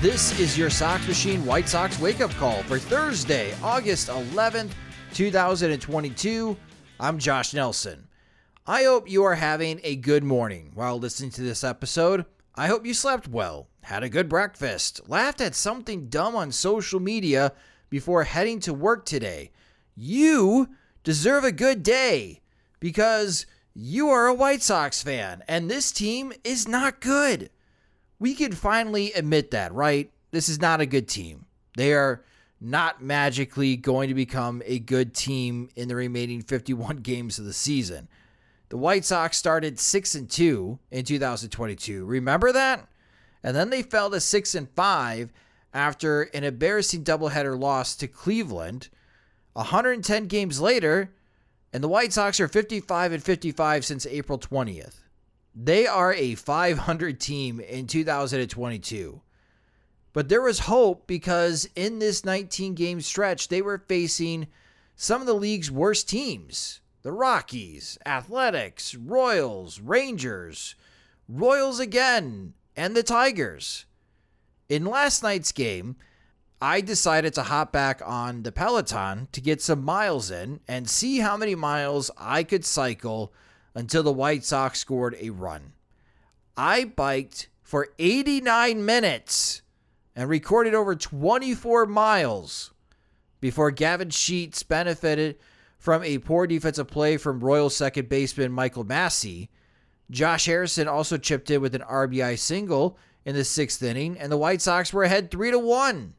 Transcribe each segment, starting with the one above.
This is your Sox Machine White Sox wake up call for Thursday, August 11th, 2022. I'm Josh Nelson. I hope you are having a good morning while listening to this episode. I hope you slept well, had a good breakfast, laughed at something dumb on social media before heading to work today. You deserve a good day because you are a White Sox fan and this team is not good we can finally admit that, right? This is not a good team. They are not magically going to become a good team in the remaining 51 games of the season. The White Sox started 6 and 2 in 2022. Remember that? And then they fell to 6 and 5 after an embarrassing doubleheader loss to Cleveland. 110 games later, and the White Sox are 55 and 55 since April 20th. They are a 500 team in 2022. But there was hope because in this 19 game stretch, they were facing some of the league's worst teams the Rockies, Athletics, Royals, Rangers, Royals again, and the Tigers. In last night's game, I decided to hop back on the Peloton to get some miles in and see how many miles I could cycle until the White Sox scored a run. I biked for 89 minutes and recorded over 24 miles before Gavin Sheets benefited from a poor defensive play from Royal second baseman Michael Massey. Josh Harrison also chipped in with an RBI single in the sixth inning, and the White Sox were ahead 3 to 1.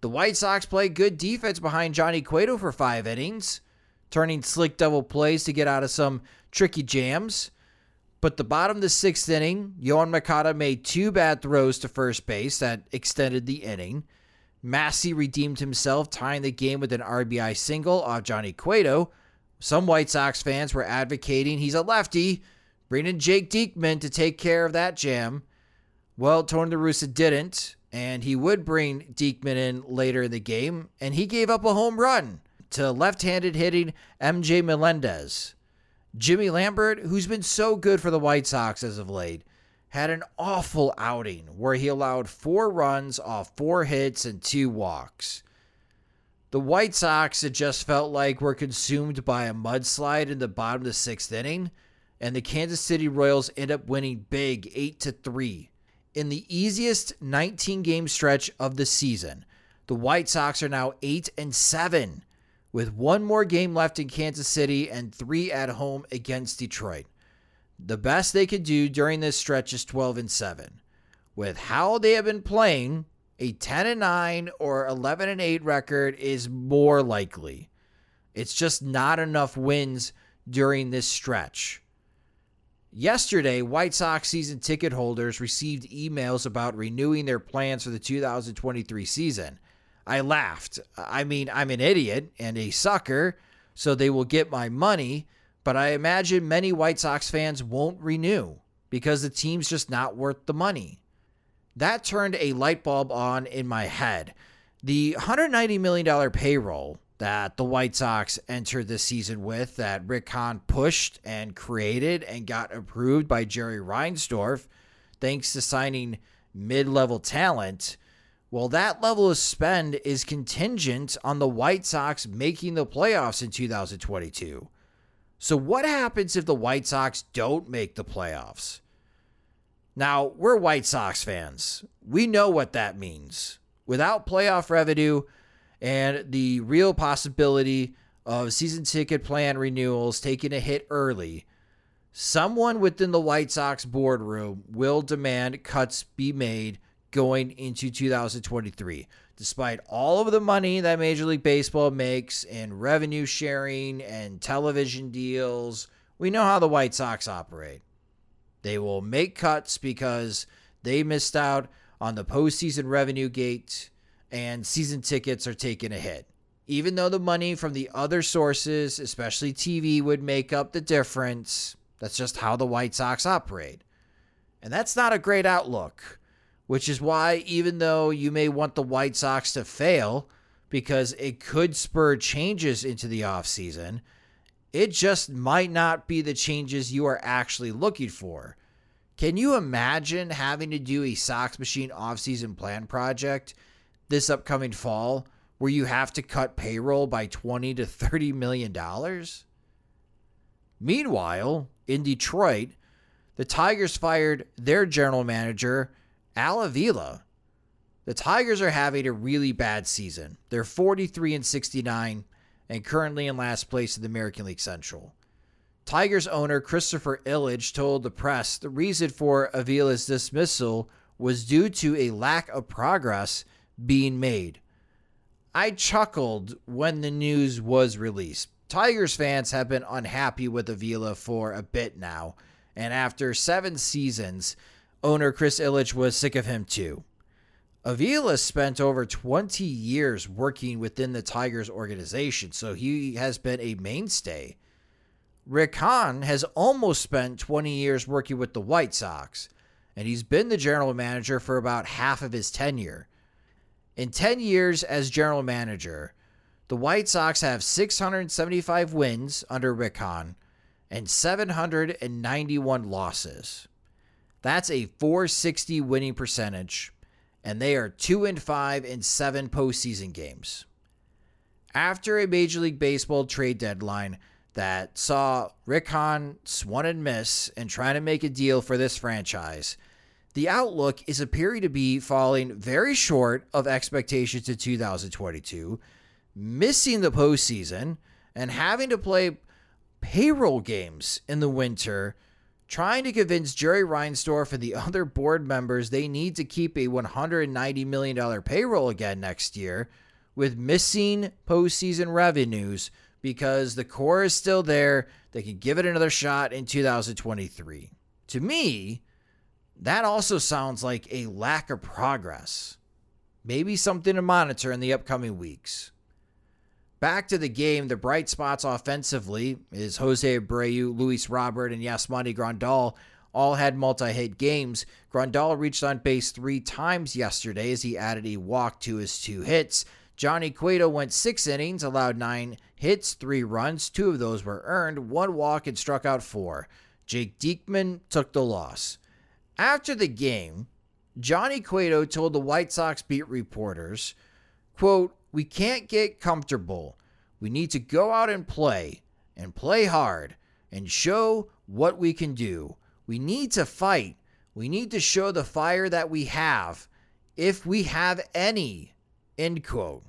The White Sox played good defense behind Johnny Cueto for five innings turning slick double plays to get out of some tricky jams. But the bottom of the sixth inning, Yoan Moncada made two bad throws to first base that extended the inning. Massey redeemed himself, tying the game with an RBI single off Johnny Cueto. Some White Sox fans were advocating he's a lefty, bringing Jake Diekman to take care of that jam. Well, Tony La Russa didn't, and he would bring Diekman in later in the game, and he gave up a home run to left handed hitting MJ Melendez. Jimmy Lambert, who's been so good for the White Sox as of late, had an awful outing where he allowed four runs off four hits and two walks. The White Sox, it just felt like were consumed by a mudslide in the bottom of the sixth inning, and the Kansas City Royals end up winning big 8 to 3. In the easiest 19 game stretch of the season, the White Sox are now 8 and 7 with one more game left in Kansas City and three at home against Detroit. The best they could do during this stretch is 12 and 7. With how they have been playing, a 10 and 9 or 11 and 8 record is more likely. It's just not enough wins during this stretch. Yesterday, White Sox season ticket holders received emails about renewing their plans for the 2023 season. I laughed. I mean, I'm an idiot and a sucker, so they will get my money, but I imagine many White Sox fans won't renew because the team's just not worth the money. That turned a light bulb on in my head. The $190 million payroll that the White Sox entered the season with that Rick Hahn pushed and created and got approved by Jerry Reinsdorf thanks to signing mid level talent. Well, that level of spend is contingent on the White Sox making the playoffs in 2022. So, what happens if the White Sox don't make the playoffs? Now, we're White Sox fans. We know what that means. Without playoff revenue and the real possibility of season ticket plan renewals taking a hit early, someone within the White Sox boardroom will demand cuts be made going into 2023. Despite all of the money that Major League Baseball makes in revenue sharing and television deals, we know how the White Sox operate. They will make cuts because they missed out on the postseason revenue gate and season tickets are taking a hit. Even though the money from the other sources, especially TV, would make up the difference, that's just how the White Sox operate. And that's not a great outlook, which is why, even though you may want the White Sox to fail because it could spur changes into the offseason, it just might not be the changes you are actually looking for. Can you imagine having to do a Sox Machine offseason plan project this upcoming fall where you have to cut payroll by 20 to 30 million dollars? Meanwhile, in Detroit, the Tigers fired their general manager, Al Avila. The Tigers are having a really bad season. They're 43 and 69 and currently in last place in the American League Central. Tigers owner Christopher Ilitch told the press the reason for Avila's dismissal was due to a lack of progress being made. I chuckled when the news was released Tigers fans have been unhappy with Avila for a bit now, and after seven seasons, owner Chris Ilitch was sick of him too. Avila spent over 20 years working within the Tigers organization, so he has been a mainstay. Rick Hahn has almost spent 20 years working with the White Sox, and he's been the general manager for about half of his tenure. In 10 years as general manager, the White Sox have 675 wins under Rick Hahn and 791 losses. That's a 460 winning percentage, and they are 2 and 5 in 7 postseason games. After a Major League Baseball trade deadline that saw Rick Hahn swan and miss and trying to make a deal for this franchise, the outlook is appearing to be falling very short of expectations in 2022 missing the postseason and having to play payroll games in the winter, trying to convince Jerry Reinsdorf and the other board members they need to keep a $190 million payroll again next year with missing postseason revenues because the core is still there. They can give it another shot in 2023. To me, that also sounds like a lack of progress. Maybe something to monitor in the upcoming weeks. Back to the game, the bright spots offensively is Jose Abreu, Luis Robert, and Yasmani Grandal all had multi-hit games. Grandal reached on base three times yesterday as he added a walk to his two hits. Johnny Cueto went six innings, allowed nine hits, three runs. Two of those were earned, one walk, and struck out four. Jake Diekman took the loss. After the game, Johnny Cueto told the White Sox beat reporters, quote, we can't get comfortable. We need to go out and play and play hard and show what we can do. We need to fight. We need to show the fire that we have, if we have any. End quote.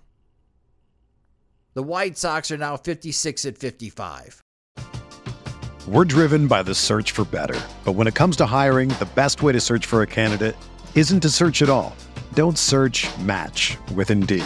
The White Sox are now 56 at 55. We're driven by the search for better. But when it comes to hiring, the best way to search for a candidate isn't to search at all. Don't search match with Indeed.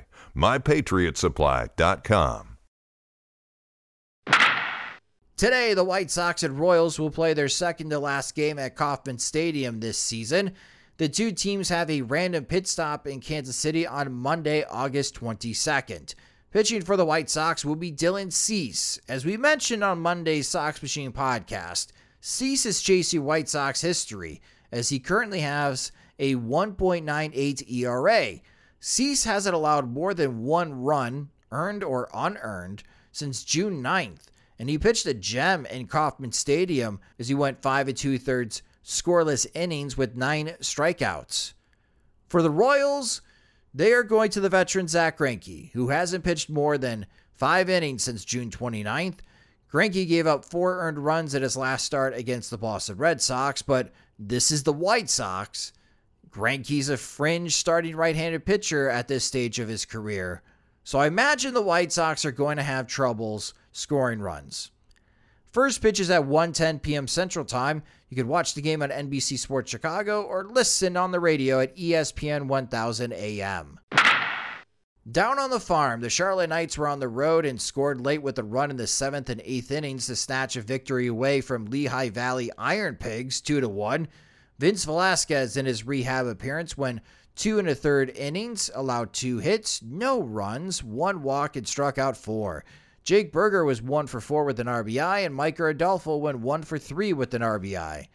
mypatriotsupply.com. Today, the White Sox and Royals will play their second to last game at Kauffman Stadium this season. The two teams have a random pit stop in Kansas City on Monday, August 22nd. Pitching for the White Sox will be Dylan Cease. As we mentioned on Monday's Sox Machine podcast, Cease is chasing White Sox history as he currently has a 1.98 ERA. Cease hasn't allowed more than one run, earned or unearned, since June 9th, and he pitched a gem in Kauffman Stadium as he went five and two thirds scoreless innings with nine strikeouts. For the Royals, they are going to the veteran Zach Greinke, who hasn't pitched more than five innings since June 29th. Greinke gave up four earned runs at his last start against the Boston Red Sox, but this is the White Sox, Greinke's a fringe starting right handed pitcher at this stage of his career, so I imagine the White Sox are going to have troubles scoring runs. First pitch is at 1:10 p.m. Central Time. You can watch the game on NBC Sports Chicago or listen on the radio at ESPN 1000 AM. Down on the farm, the Charlotte Knights were on the road and scored late with a run in the seventh and eighth innings to snatch a victory away from Lehigh Valley Iron Pigs 2 to 1. Vince Velasquez in his rehab appearance when two and a third innings allowed two hits, no runs, one walk, and struck out four. Jake Burger was one for four with an RBI, and Mike Adolfo went one for three with an RBI.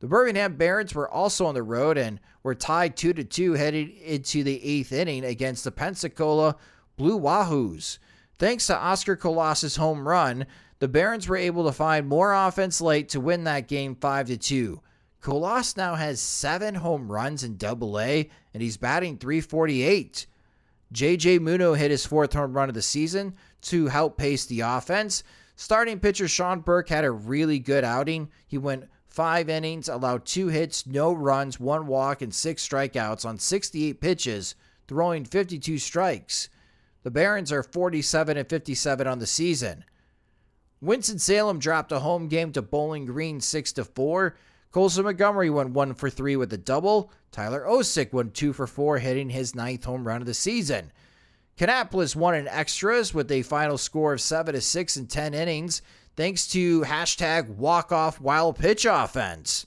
The Birmingham Barons were also on the road and were tied 2 to 2 heading into the eighth inning against the Pensacola Blue Wahoos. Thanks to Oscar Colas's home run, the Barons were able to find more offense late to win that game 5 to 2. Colas now has seven home runs in double A, and he's batting 348. JJ Muno hit his fourth home run of the season to help pace the offense. Starting pitcher Sean Burke had a really good outing. He went five innings, allowed two hits, no runs, one walk, and six strikeouts on 68 pitches, throwing 52 strikes. The Barons are 47 and 57 on the season. Winston-Salem dropped a home game to Bowling Green 6 to 4. Colson Montgomery went one for three with a double. Tyler Osik went two for four, hitting his ninth home run of the season. Kannapolis won in extras with a final score of seven to six in ten innings, thanks to hashtag walk-off wild pitch offense.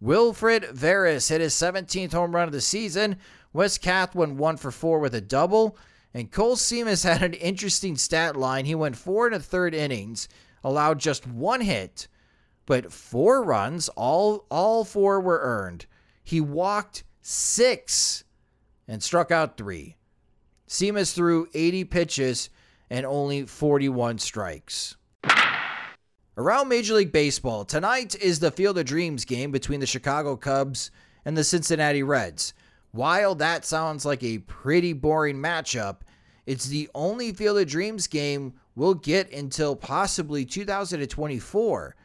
Wilfred Veras hit his 17th home run of the season. Wes Kath went one for four with a double. And Cole Seamus had an interesting stat line. He went four and a third innings, allowed just one hit, but four runs, all all four were earned. He walked six and struck out three. Seamus threw 80 pitches and only 41 strikes. Around Major League Baseball, tonight is the Field of Dreams game between the Chicago Cubs and the Cincinnati Reds. While that sounds like a pretty boring matchup, it's the only Field of Dreams game we'll get until possibly 2024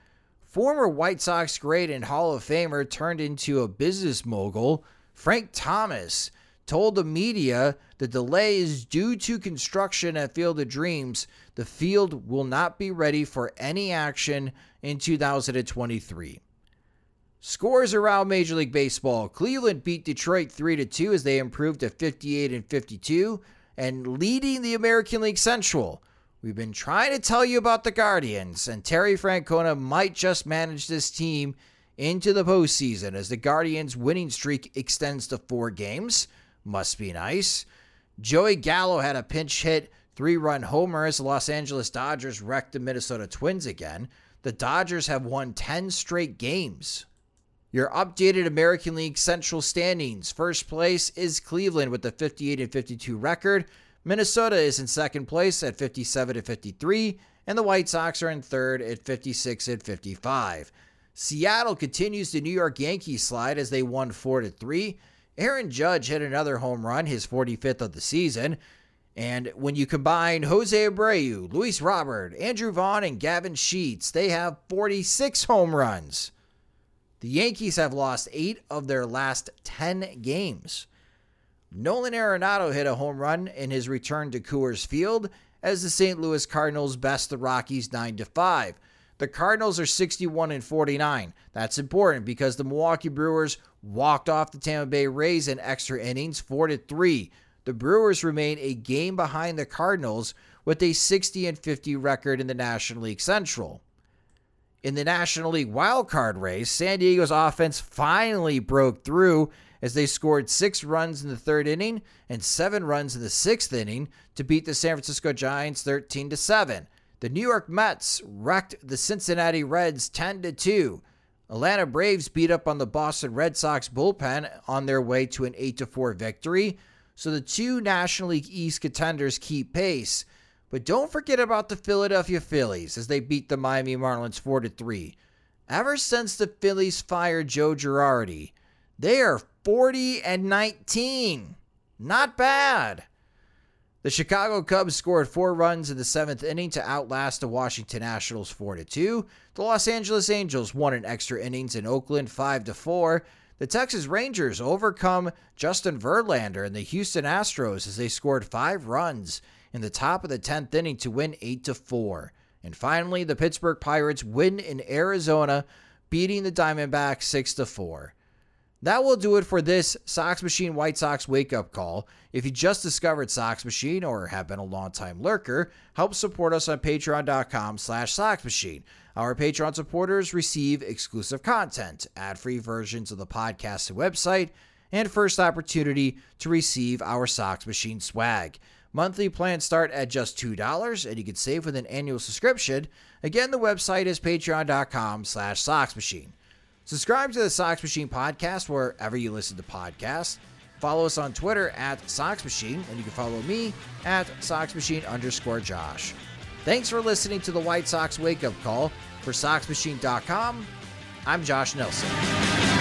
Former White Sox great and Hall of Famer turned into a business mogul, Frank Thomas told the media the delay is due to construction at Field of Dreams. The field will not be ready for any action in 2023. Scores around Major League Baseball. Cleveland beat Detroit 3 to 2 as they improved to 58 and 52 and leading the American League Central. We've been trying to tell you about the Guardians, and Terry Francona might just manage this team into the postseason as the Guardians' winning streak extends to four games. Must be nice. Joey Gallo had a pinch hit three run homer as the Los Angeles Dodgers wrecked the Minnesota Twins again. The Dodgers have won 10 straight games. Your updated American League Central standings. First place is Cleveland with a 58 and 52 record. Minnesota is in second place at 57 and 53, and the White Sox are in third at 56 and 55. Seattle continues the New York Yankees slide as they won 4 to 3. Aaron Judge hit another home run, his 45th of the season. And when you combine Jose Abreu, Luis Robert, Andrew Vaughn, and Gavin Sheets, they have 46 home runs. The Yankees have lost eight of their last 10 games. Nolan Arenado hit a home run in his return to Coors Field as the St. Louis Cardinals best the Rockies 9 to 5. The Cardinals are 61 and 49. That's important because the Milwaukee Brewers walked off the Tampa Bay Rays in extra innings 4 to 3. The Brewers remain a game behind the Cardinals with a 60 and 50 record in the National League Central. In the National League wildcard race, San Diego's offense finally broke through as they scored six runs in the third inning and seven runs in the sixth inning to beat the San Francisco Giants 13 to 7. The New York Mets wrecked the Cincinnati Reds 10 to 2. Atlanta Braves beat up on the Boston Red Sox bullpen on their way to an 8 to 4 victory. So the two National League East contenders keep pace. But don't forget about the Philadelphia Phillies as they beat the Miami Marlins 4 to 3. Ever since the Phillies fired Joe Girardi, they are 40 and 19. Not bad. The Chicago Cubs scored four runs in the seventh inning to outlast the Washington Nationals 4 2. The Los Angeles Angels won in extra innings in Oakland 5 4. The Texas Rangers overcome Justin Verlander and the Houston Astros as they scored five runs in the top of the 10th inning to win 8 4. And finally, the Pittsburgh Pirates win in Arizona, beating the Diamondbacks 6 4. That will do it for this Sox Machine White Sox wake up call. If you just discovered Sox Machine or have been a longtime lurker, help support us on patreon.com slash Sox Machine. Our Patreon supporters receive exclusive content, ad-free versions of the podcast and website, and first opportunity to receive our Sox Machine swag. Monthly plans start at just $2, and you can save with an annual subscription. Again, the website is patreon.com slash Sox Machine. Subscribe to the Sox Machine podcast wherever you listen to podcasts. Follow us on Twitter at Sox Machine, and you can follow me at Sox Machine underscore Josh. Thanks for listening to the White Sox Wake Up Call. For SoxMachine.com, I'm Josh Nelson.